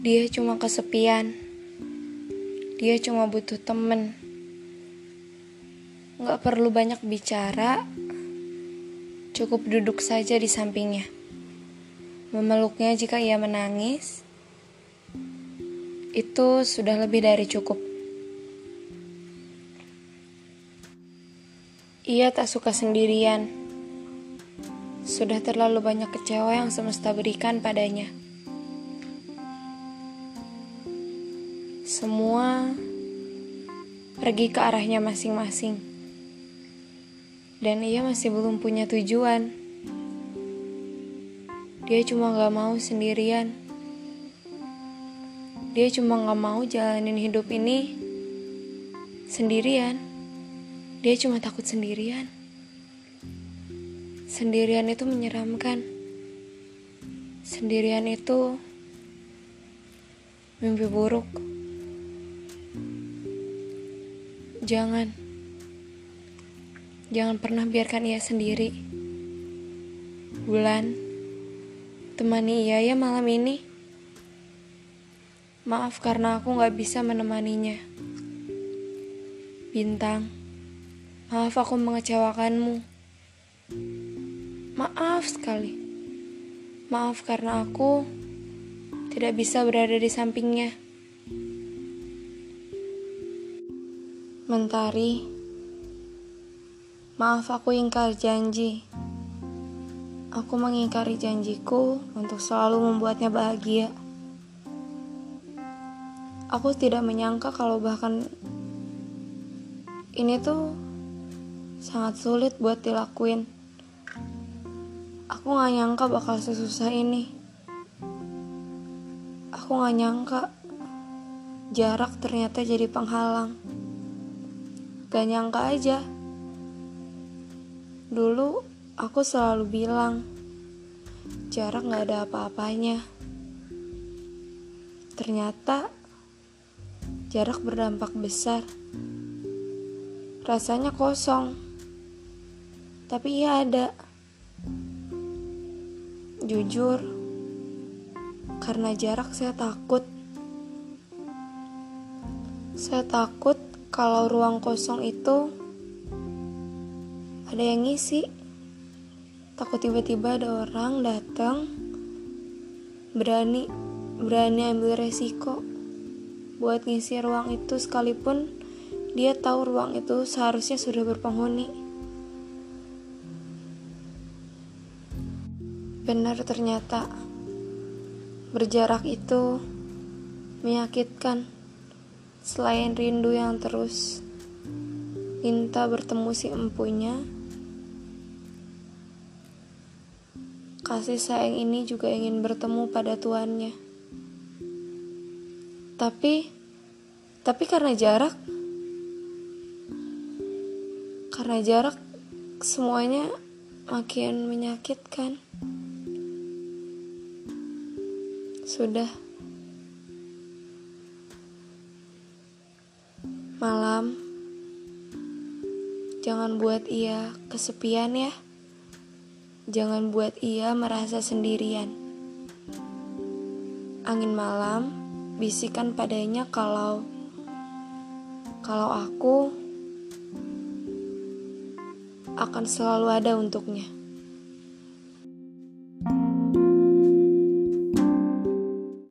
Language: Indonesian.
Dia cuma kesepian. Dia cuma butuh temen. Gak perlu banyak bicara. Cukup duduk saja di sampingnya. Memeluknya jika ia menangis. Itu sudah lebih dari cukup. Ia tak suka sendirian. Sudah terlalu banyak kecewa yang semesta berikan padanya. Semua pergi ke arahnya masing-masing. Dan ia masih belum punya tujuan. Dia cuma gak mau sendirian. Dia cuma gak mau jalanin hidup ini sendirian. Dia cuma takut sendirian. Sendirian itu menyeramkan. Sendirian itu mimpi buruk. Jangan. Jangan pernah biarkan ia sendiri. Bulan, temani ia ya malam ini. Maaf karena aku gak bisa menemaninya. Bintang, maaf aku mengecewakanmu. Maaf sekali. Maaf karena aku tidak bisa berada di sampingnya. Mentari, maaf aku ingkar janji. Aku mengingkari janjiku untuk selalu membuatnya bahagia. Aku tidak menyangka kalau bahkan ini tuh sangat sulit buat dilakuin. Aku gak nyangka bakal sesusah ini. Aku gak nyangka jarak ternyata jadi penghalang. Gak nyangka aja. Dulu aku selalu bilang, jarak gak ada apa-apanya. Ternyata jarak berdampak besar. Rasanya kosong. Tapi iya ada. Jujur, karena jarak saya takut. Saya takut kalau ruang kosong itu ada yang ngisi. Takut tiba-tiba ada orang datang berani berani ambil resiko buat ngisi ruang itu sekalipun dia tahu ruang itu seharusnya sudah berpenghuni. Benar ternyata berjarak itu menyakitkan. Selain rindu yang terus minta bertemu si empunya, kasih sayang ini juga ingin bertemu pada tuannya. Tapi, tapi karena jarak, karena jarak semuanya makin menyakitkan. Sudah. Malam, jangan buat ia kesepian ya. Jangan buat ia merasa sendirian. Angin malam bisikan padanya kalau kalau aku akan selalu ada untuknya.